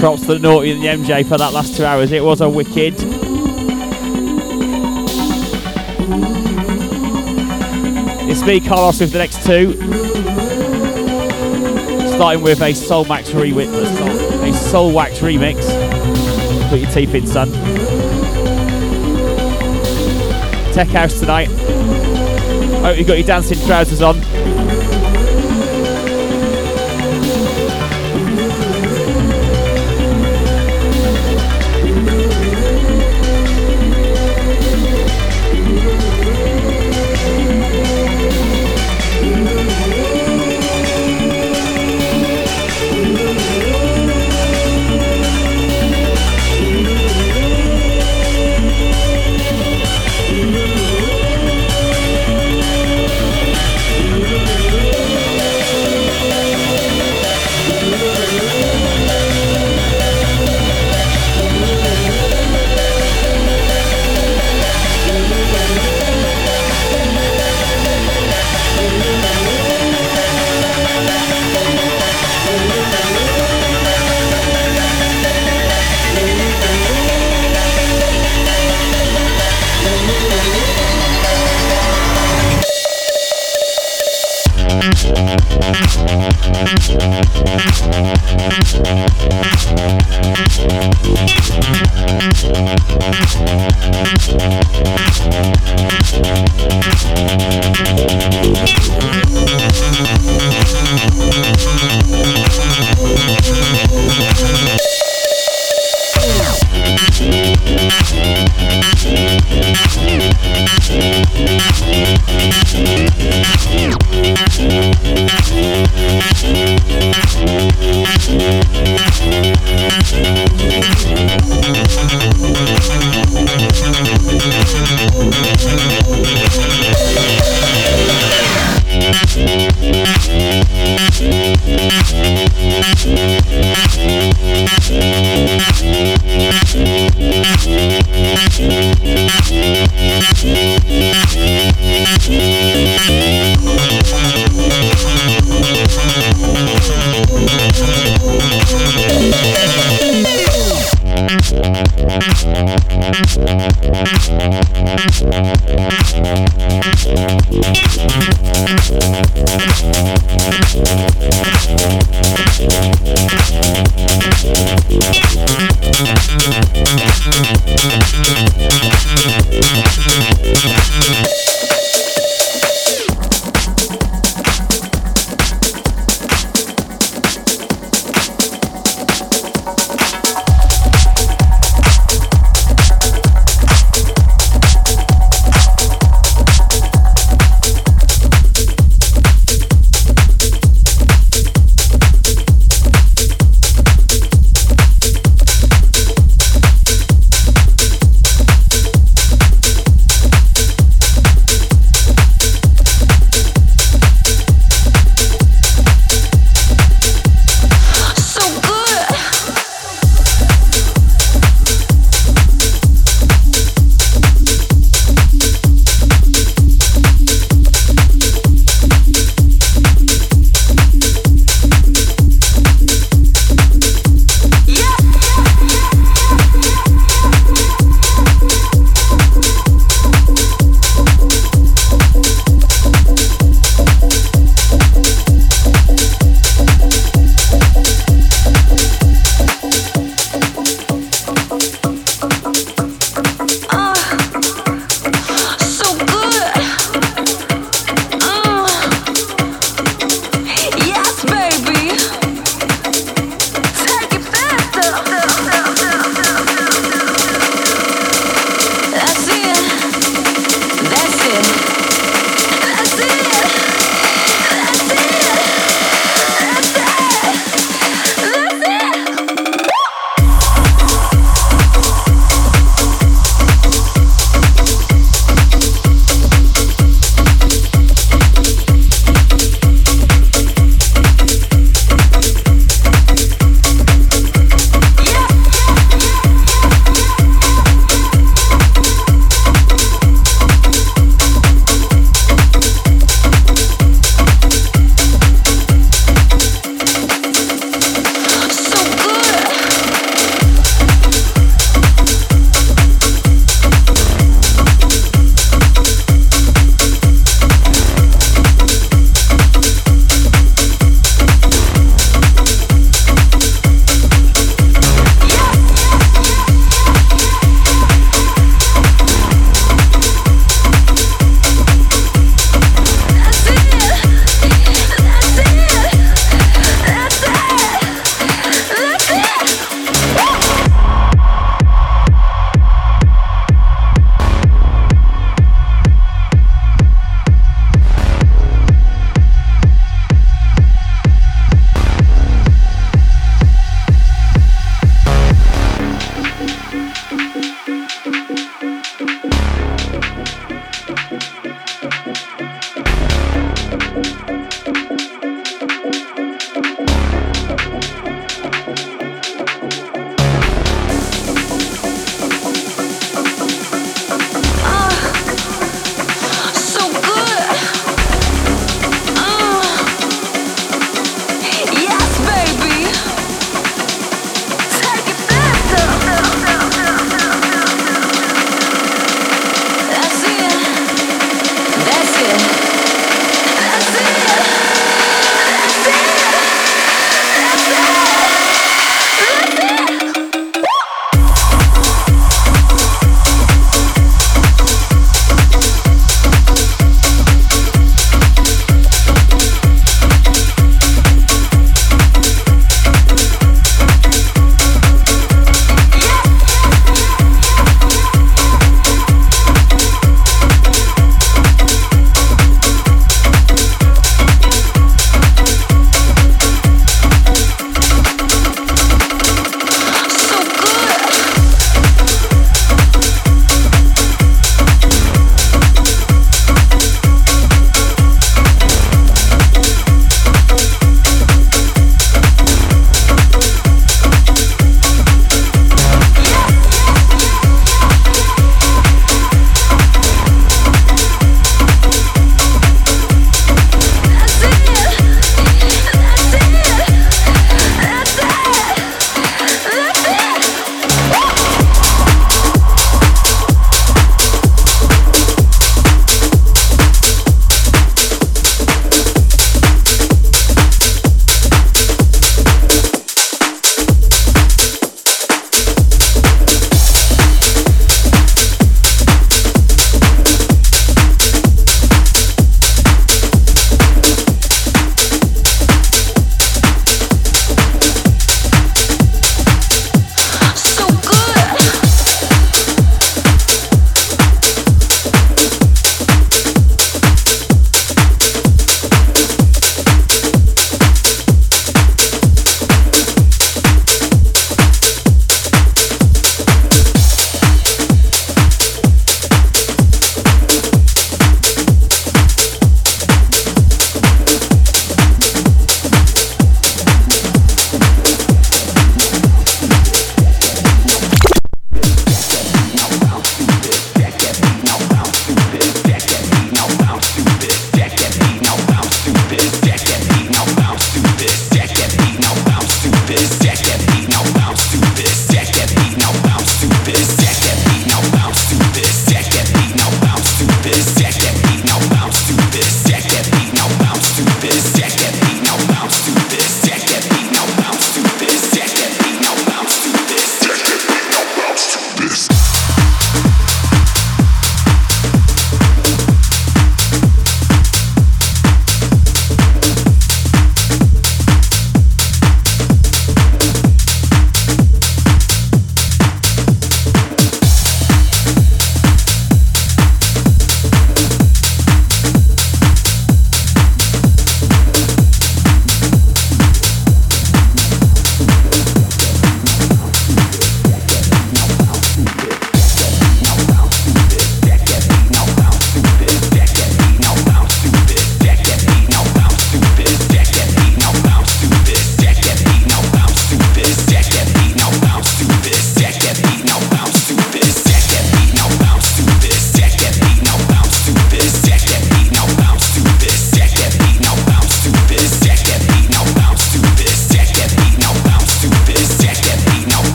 props to the Naughty and the MJ for that last two hours. It was a wicked. It's me, Carlos, with the next two. Starting with a Soul Max remix, a Soulwax remix. Put your teeth in, son. Tech House tonight. Hope you got your dancing trousers on.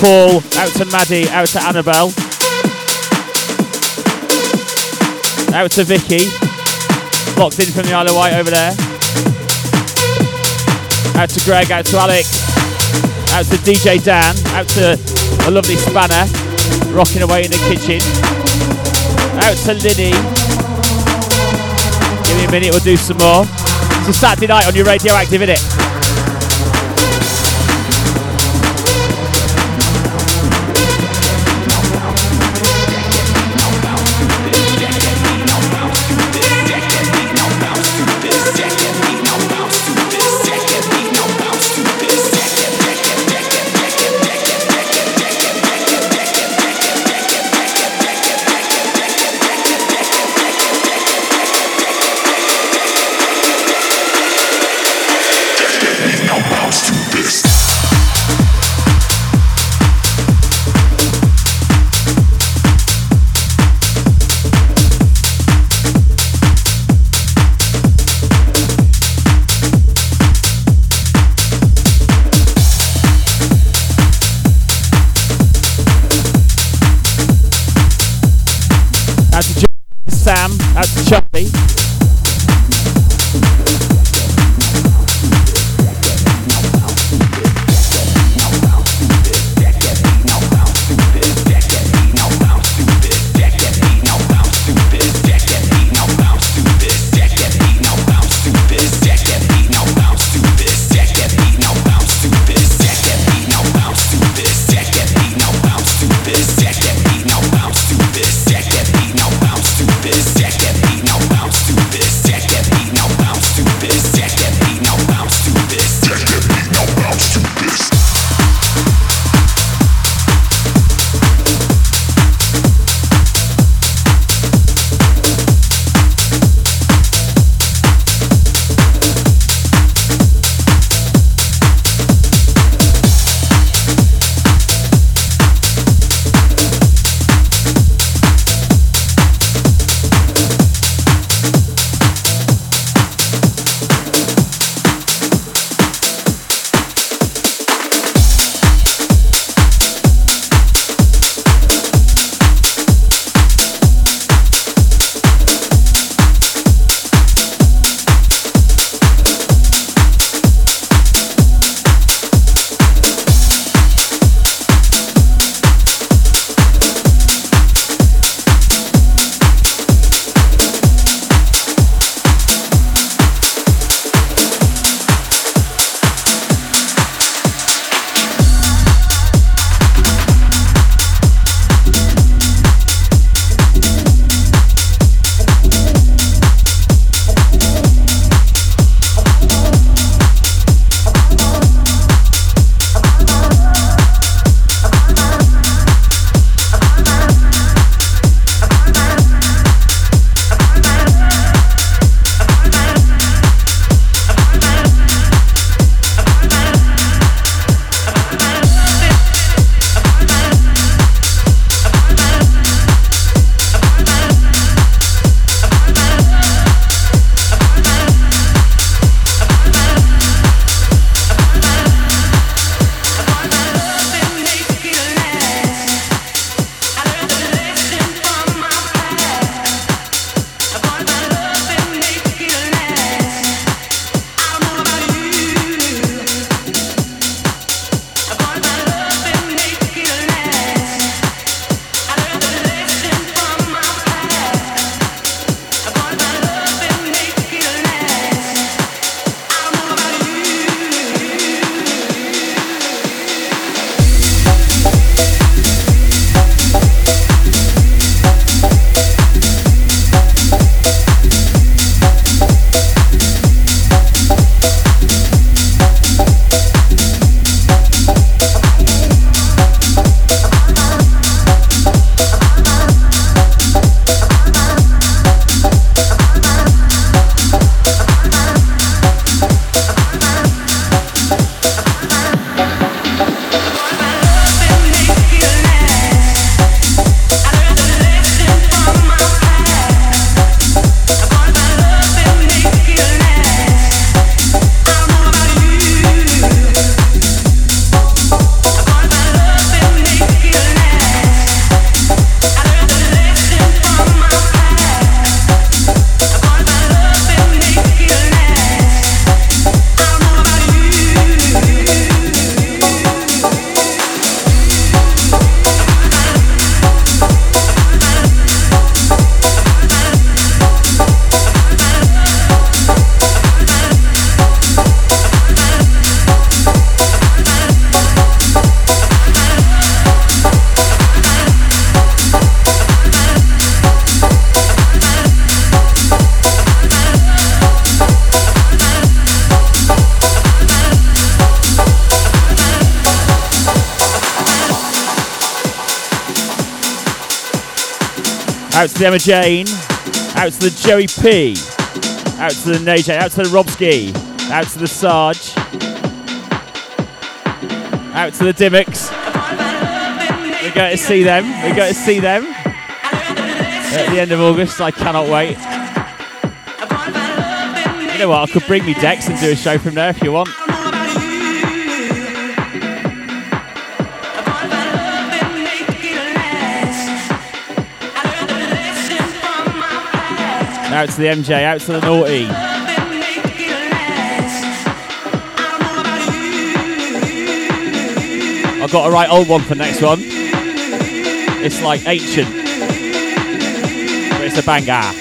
Paul, out to Maddie, out to Annabelle. Out to Vicky. Locked in from the Isle of Wight over there. Out to Greg, out to Alex. Out to DJ Dan, out to a lovely spanner, rocking away in the kitchen. Out to Linny. Give me a minute, we'll do some more. It's a Saturday night on your radioactive, innit? To Emma Jane. Out to the Joey P. Out to the NJ. Out to the Robski. Out to the Sarge. Out to the Dimmicks. We're going to see them. We're going to see them at the end of August. I cannot wait. You know what? I could bring me decks and do a show from there if you want. Out to the MJ, out to the Naughty. I've got a right old one for next one. It's like ancient, but it's a banger.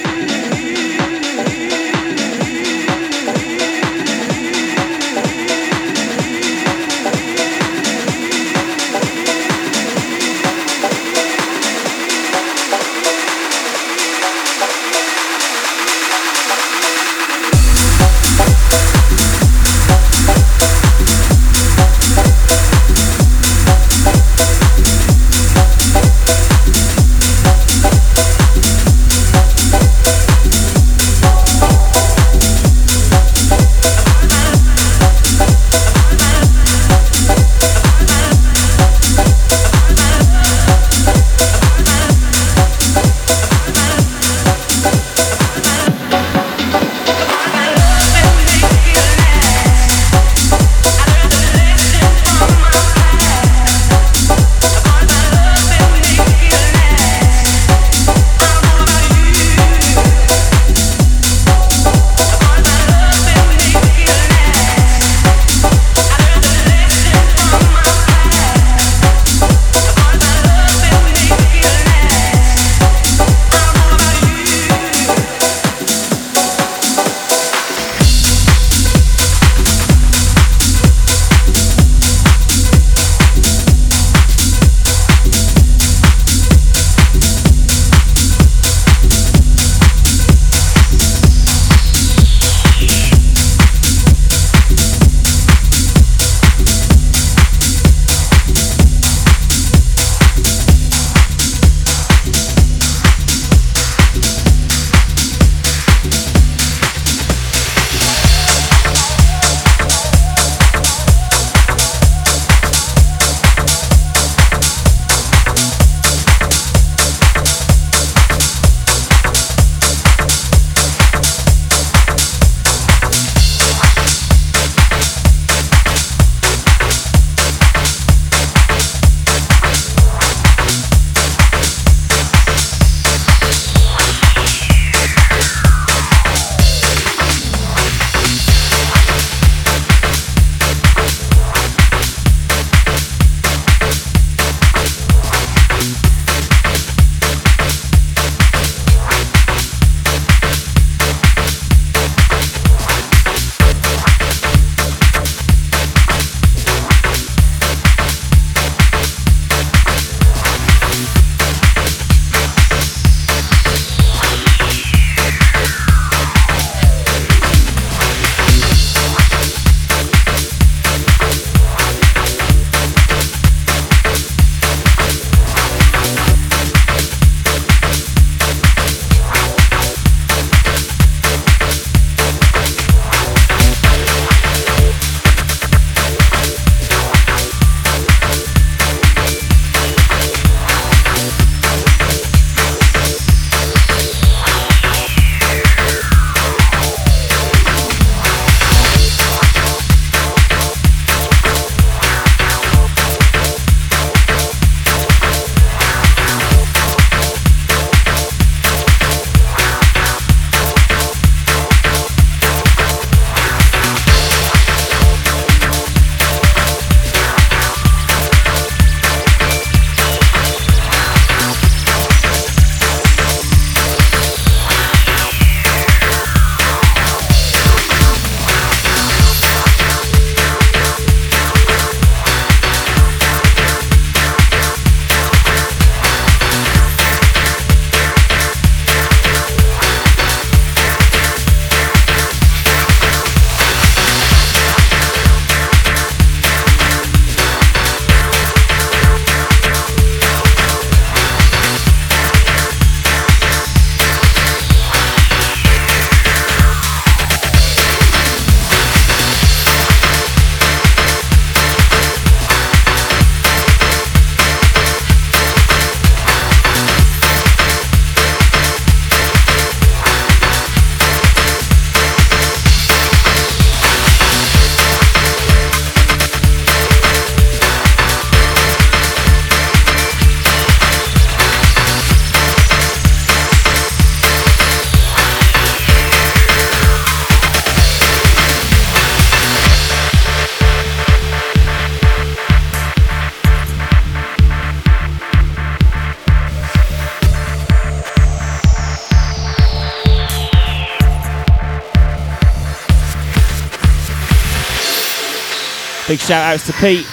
Big shout outs to Pete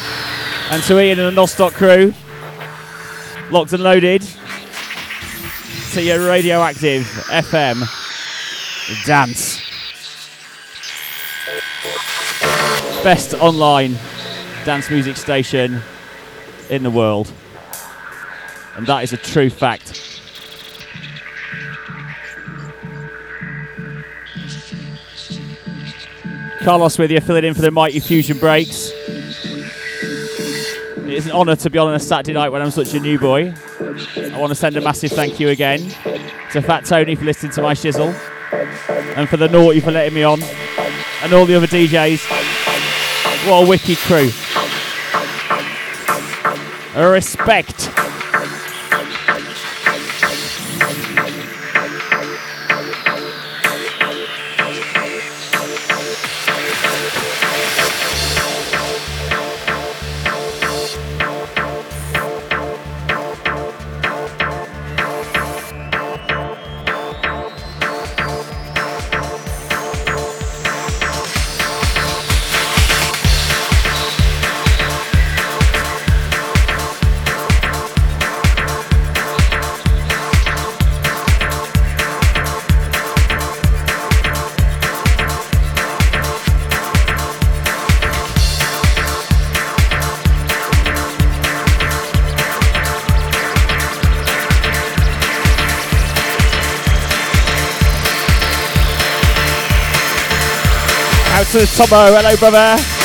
and to Ian and the Nostock crew. Locked and loaded to your radioactive FM dance. Best online dance music station in the world. And that is a true fact. Carlos with you, filling in for the Mighty Fusion breaks. It is an honour to be on a Saturday night when I'm such a new boy. I want to send a massive thank you again to Fat Tony for listening to my shizzle, and for the Naughty for letting me on, and all the other DJs. What a wicked crew. Respect. To Tomo. Hello, brother.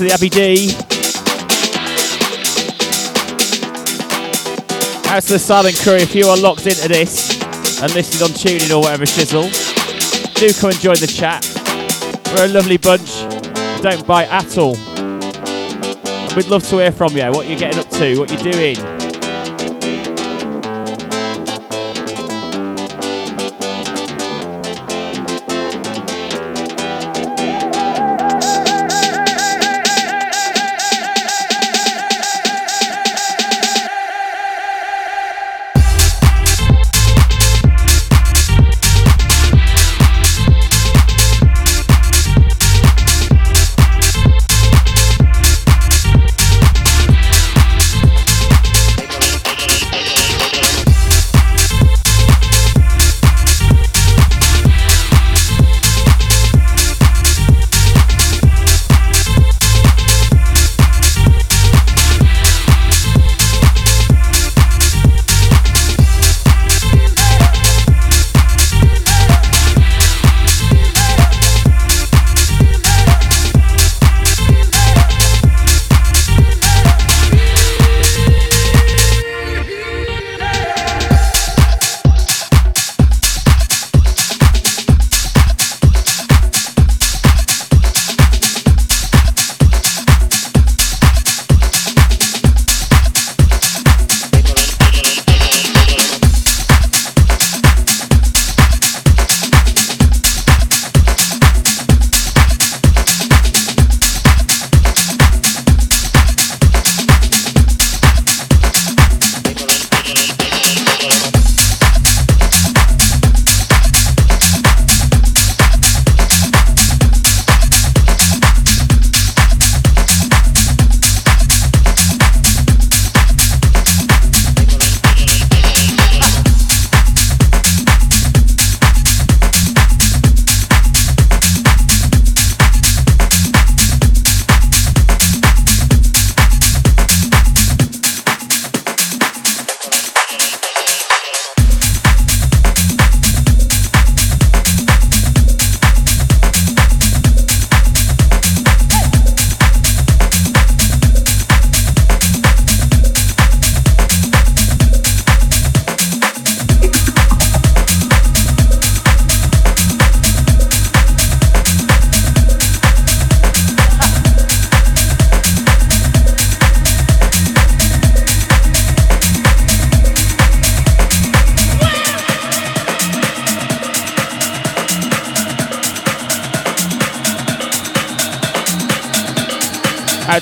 To the Abbey D. Out to the Silent Crew if you are locked into this and listening on TuneIn or whatever shizzle. Do come and join the chat. We're a lovely bunch. Don't bite at all. We'd love to hear from you, what you're getting up to, what you're doing.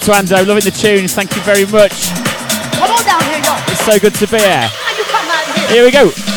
To Ando, loving the tunes. Thank you very much. Come on down here. It's so good to be. Here. here we go.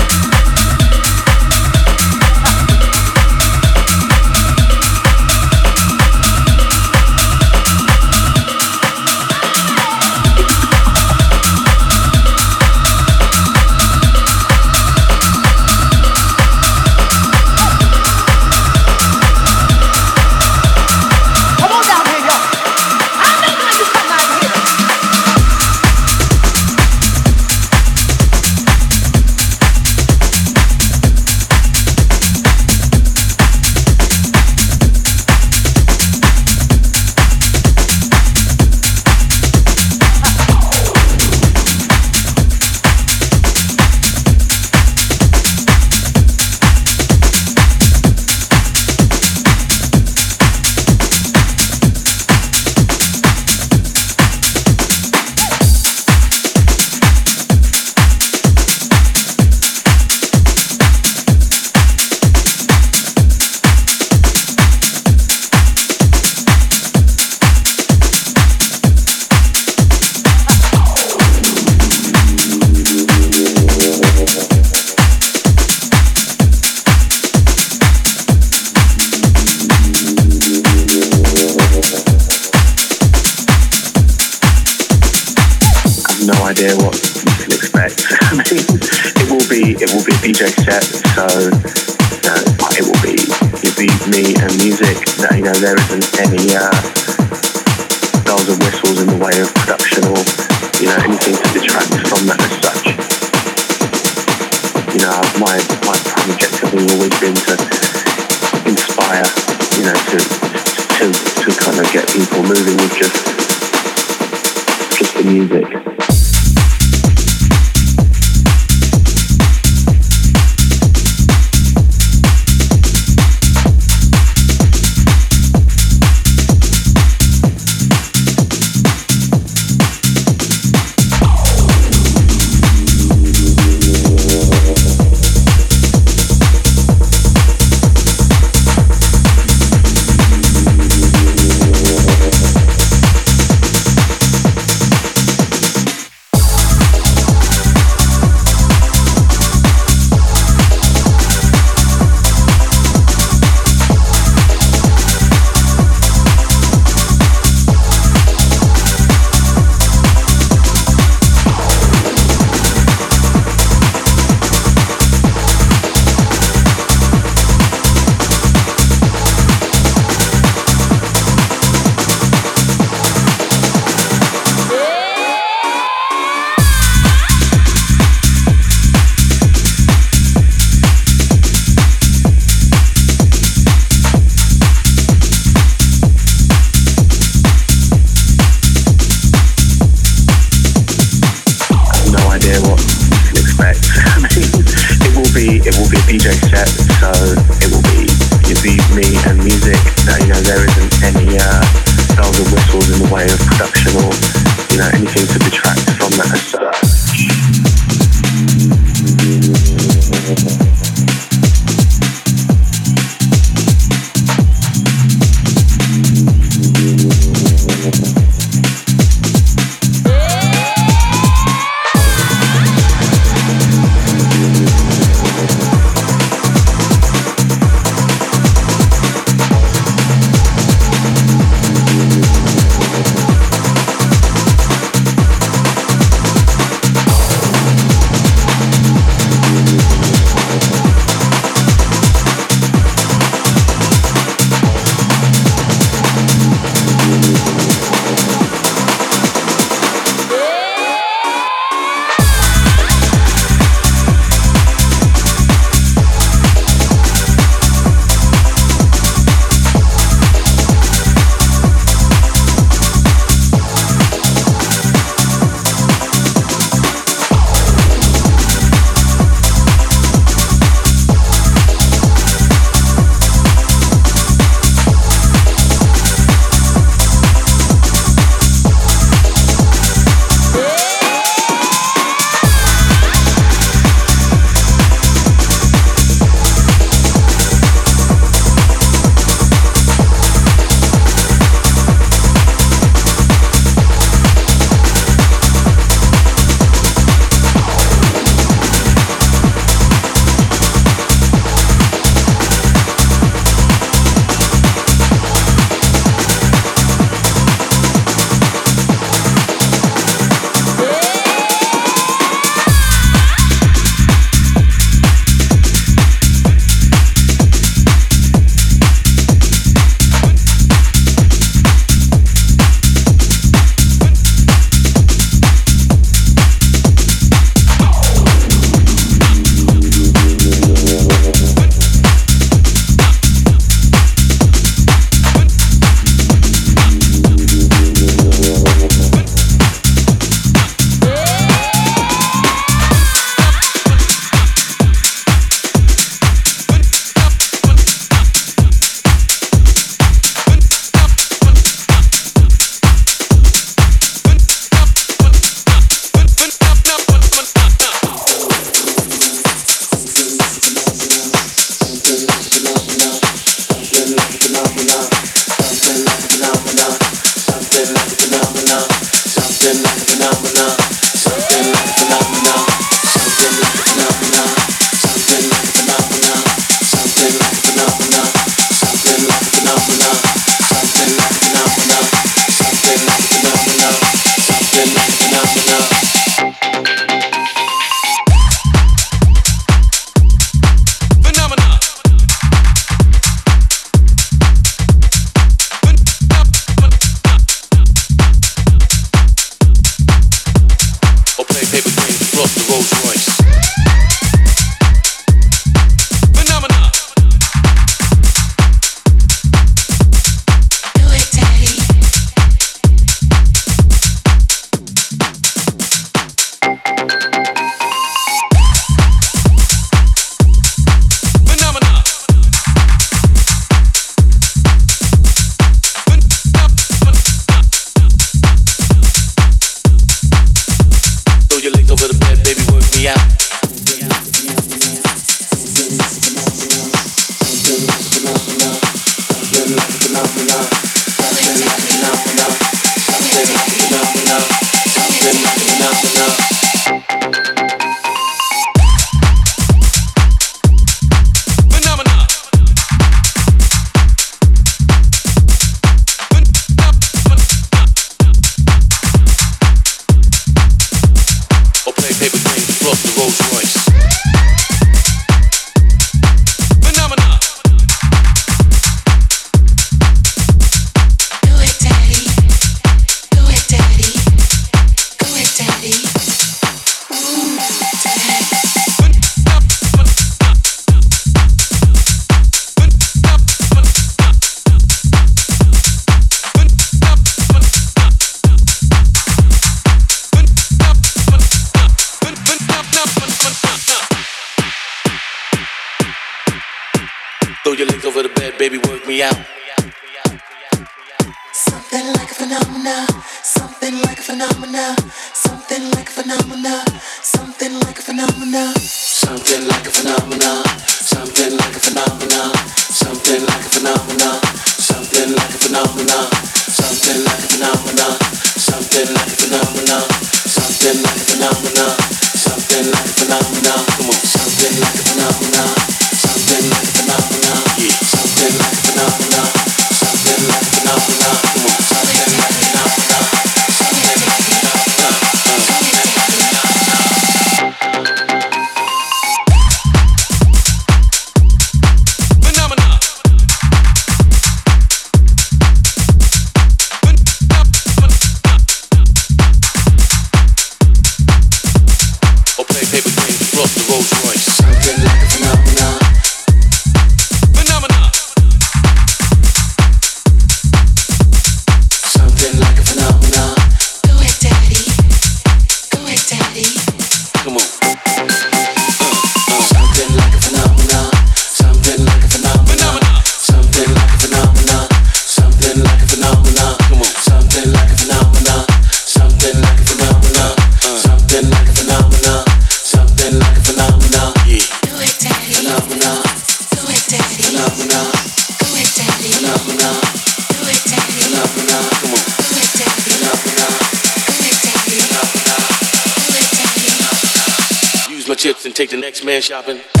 Man shopping.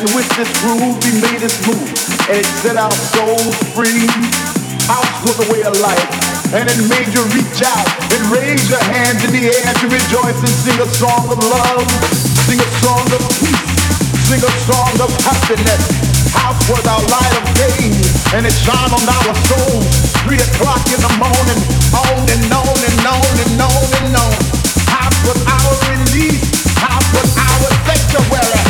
And with this groove, we made us move. And it set our souls free. Out was the way of life. And it made you reach out and raise your hands in the air to rejoice and sing a song of love. Sing a song of peace. Sing a song of happiness. House was our light of day. And it shone on our souls. Three o'clock in the morning. On and on and on and on and on. House was our release. House was our sanctuary.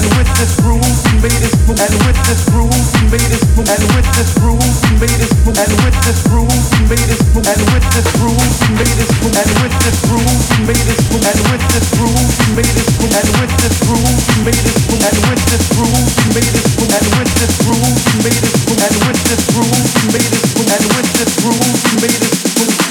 and with this groove we made this move and with this groove we made this move and with this groove we made this move and with this groove we made this move and with this groove we made this move and with this groove we made this move and with this groove we made this move and with this groove we made this move and with this groove we made this move and with this groove we made this move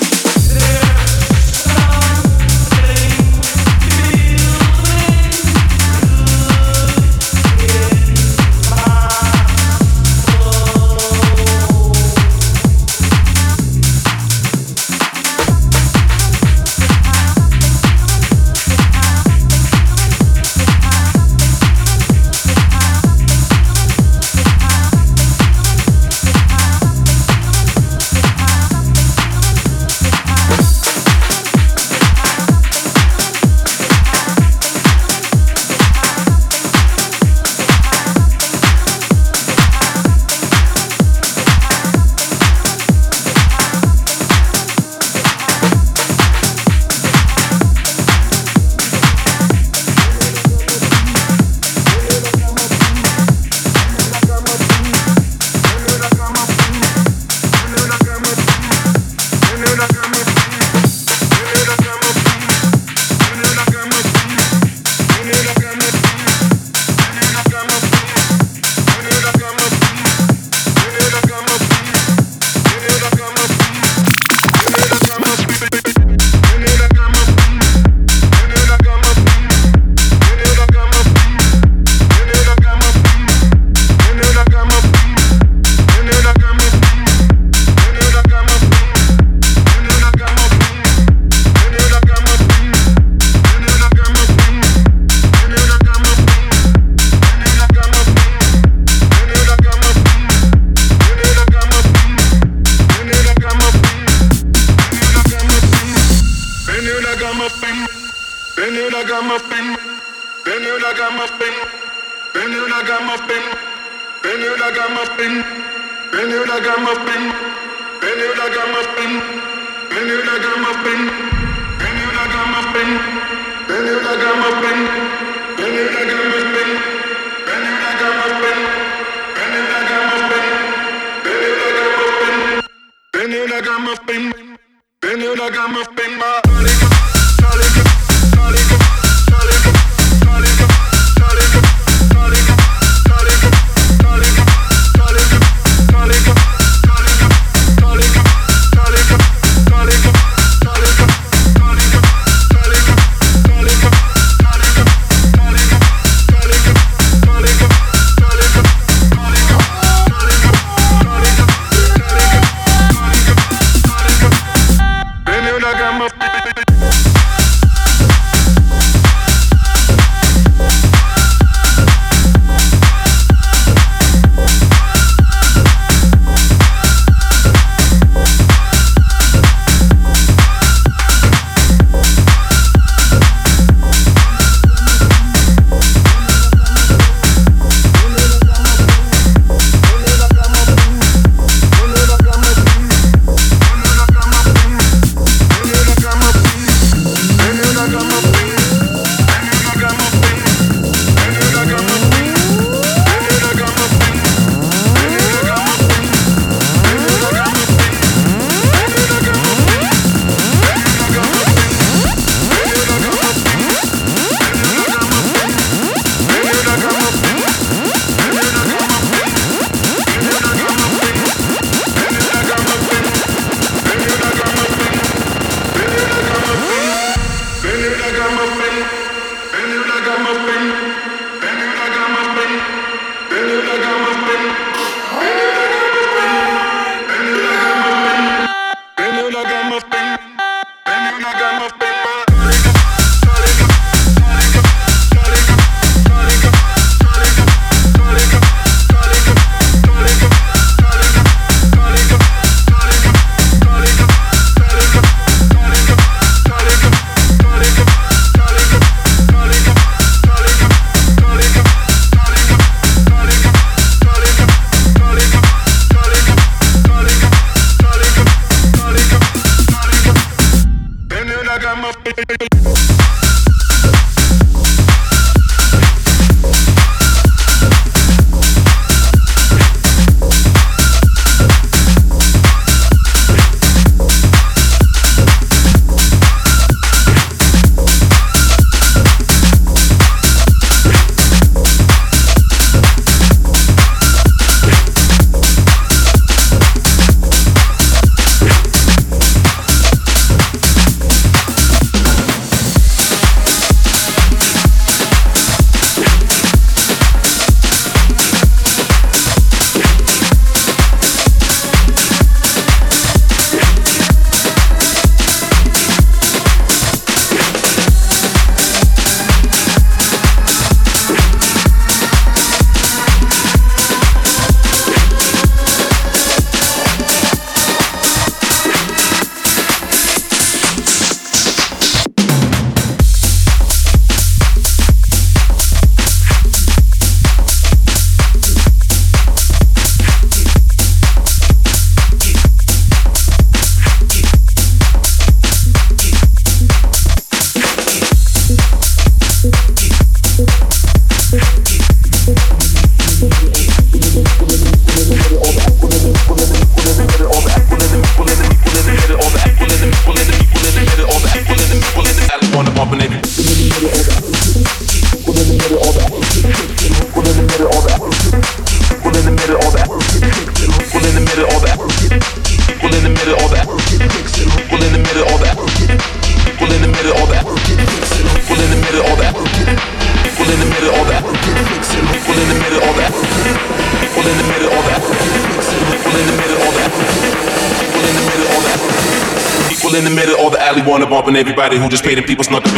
just paid in people's knuckles.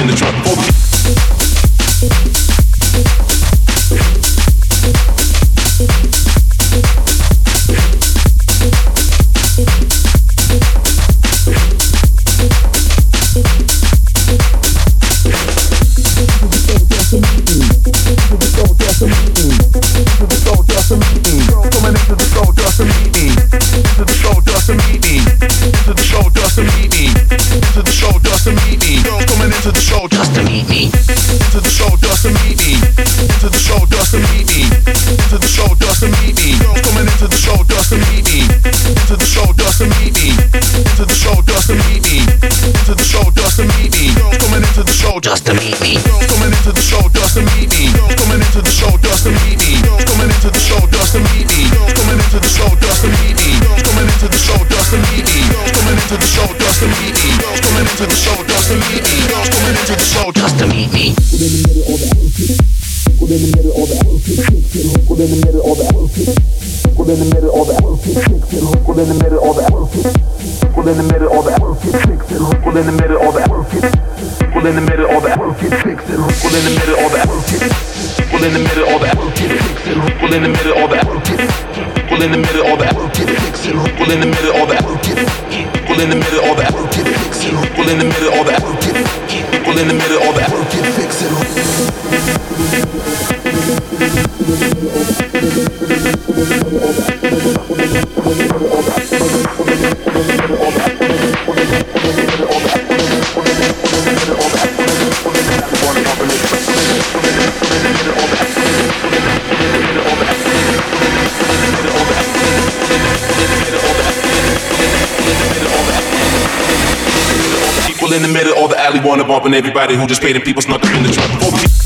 in the middle of the outfit. People in the middle of the outfit. Chicks and people in the middle of the outfit. People in the middle of the outfit. Chicks and people in the middle of the outfit. People in the middle of the outfit. Chicks and people in the middle of the outfit. People in the middle of the outfit. Chicks and people in the middle of the outfit. People in the middle of the outfit. Chicks and people in the middle of the outfit. People in the middle of the outfit. Chicks and people in the middle of the outfit. wanna bump and everybody who just paid and people snuck up in the truck.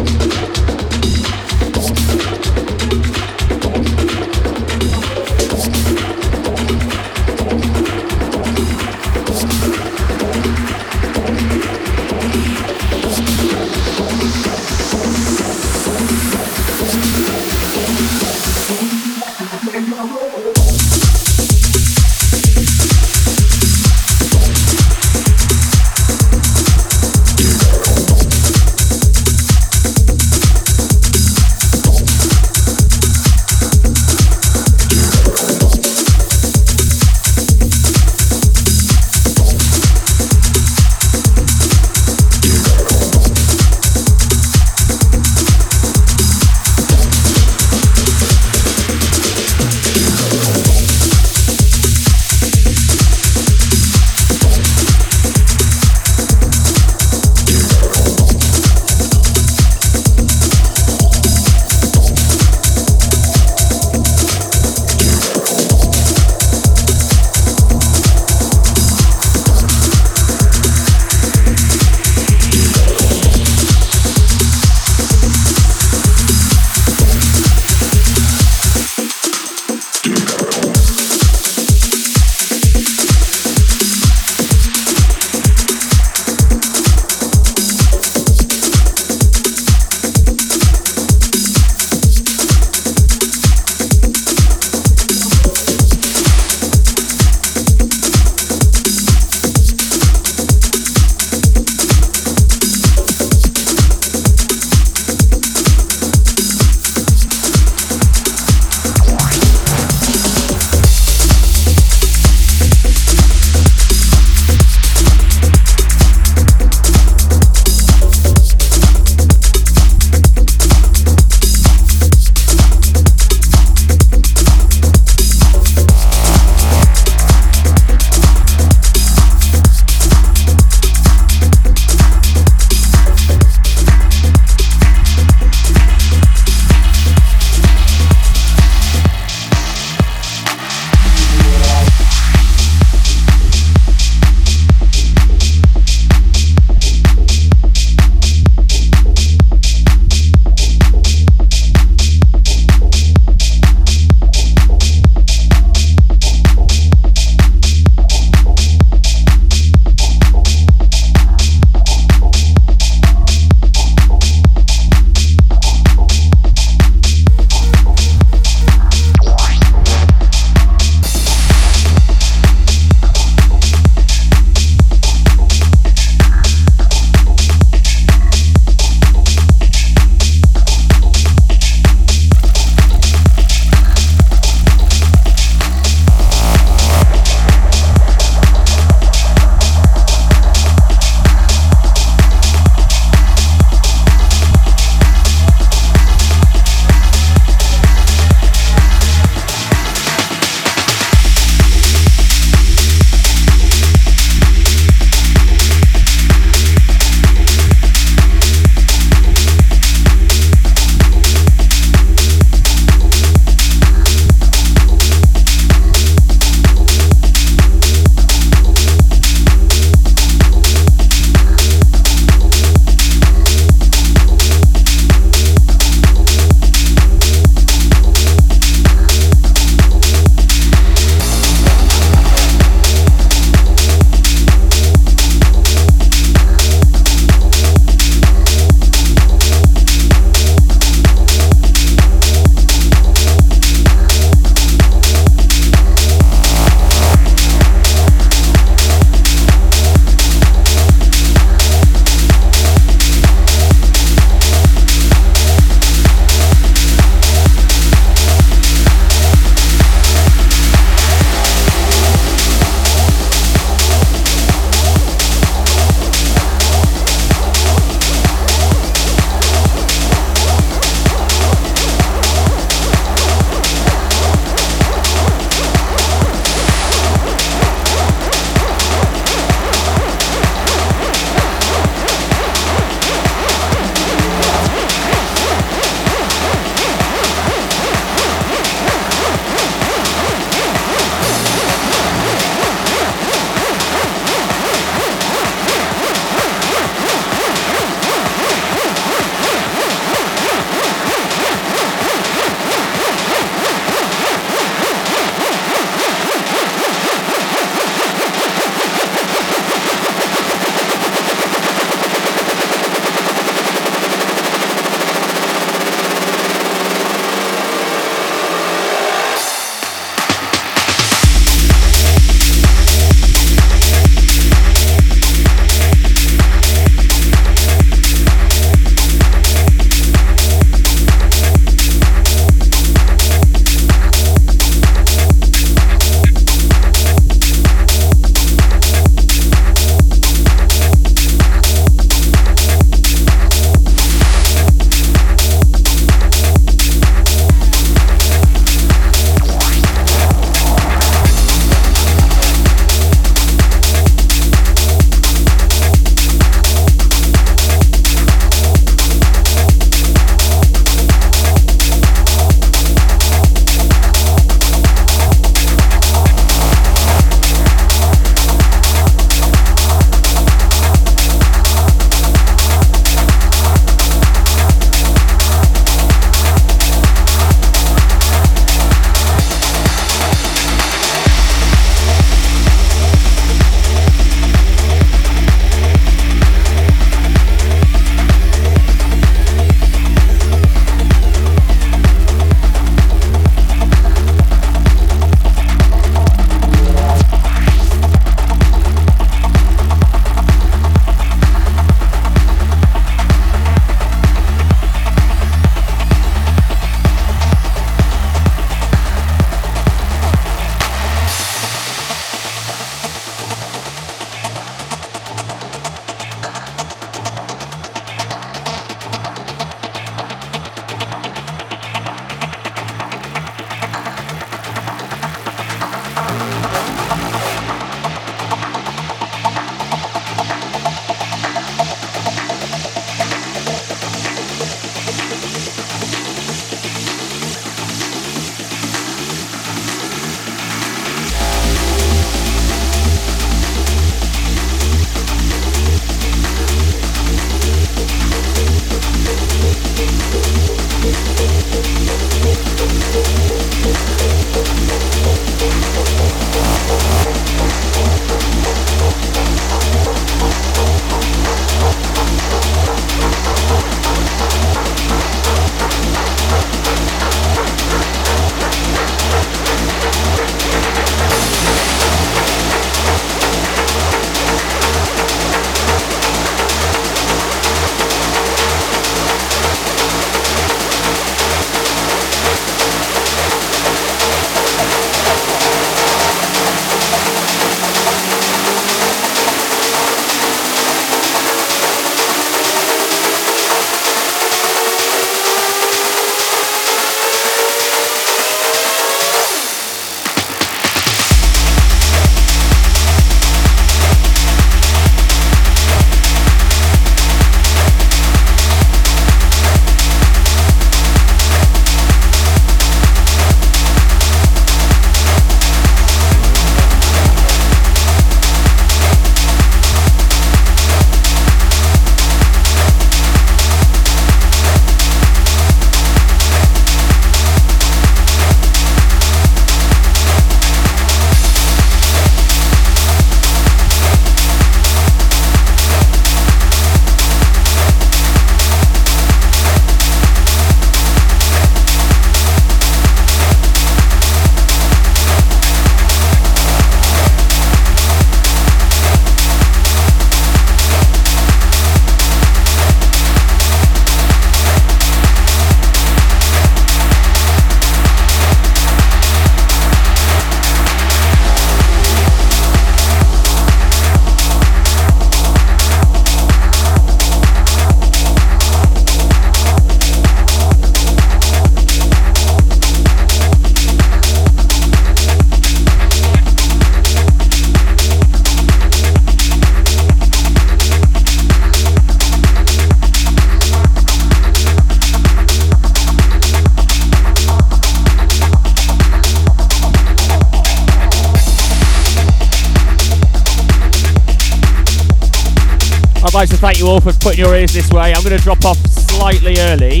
All for putting your ears this way. I'm going to drop off slightly early.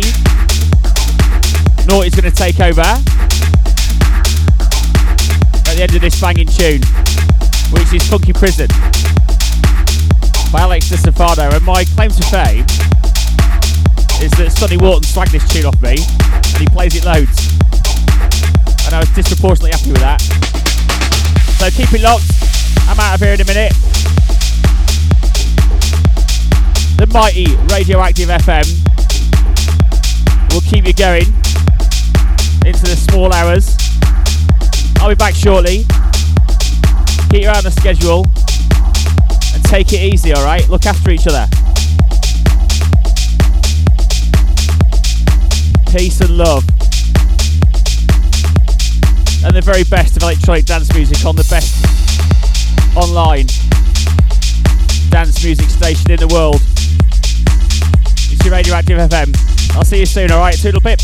Naughty's going to take over at the end of this banging tune, which is Funky Prison by Alex DeStefano. And my claim to fame is that Sonny Wharton slagged this tune off me, and he plays it loads. And I was disproportionately happy with that. So keep it locked. I'm out of here in a minute. Mighty Radioactive FM will keep you going into the small hours. I'll be back shortly. Keep your eye on the schedule and take it easy, alright? Look after each other. Peace and love. And the very best of electronic dance music on the best online dance music station in the world. Radioactive FM. I'll see you soon, alright? Toodle pip.